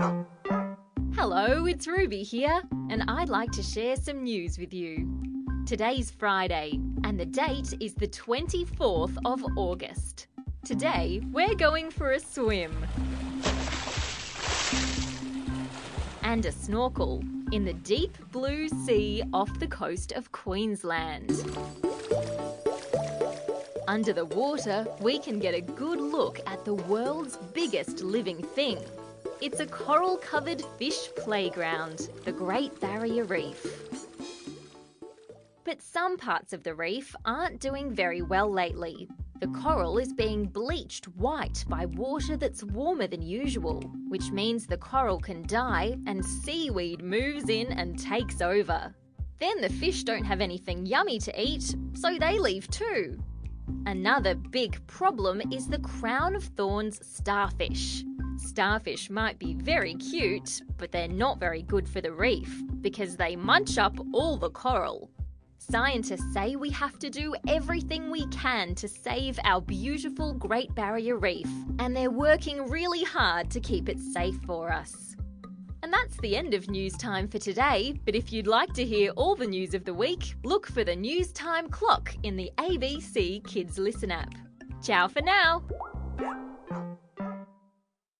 Hello, it's Ruby here, and I'd like to share some news with you. Today's Friday, and the date is the 24th of August. Today, we're going for a swim and a snorkel in the deep blue sea off the coast of Queensland. Under the water, we can get a good look at the world's biggest living thing. It's a coral covered fish playground, the Great Barrier Reef. But some parts of the reef aren't doing very well lately. The coral is being bleached white by water that's warmer than usual, which means the coral can die and seaweed moves in and takes over. Then the fish don't have anything yummy to eat, so they leave too. Another big problem is the crown of thorns starfish. Starfish might be very cute, but they're not very good for the reef because they munch up all the coral. Scientists say we have to do everything we can to save our beautiful Great Barrier Reef, and they're working really hard to keep it safe for us. And that's the end of news time for today. But if you'd like to hear all the news of the week, look for the News Time clock in the ABC Kids Listen app. Ciao for now!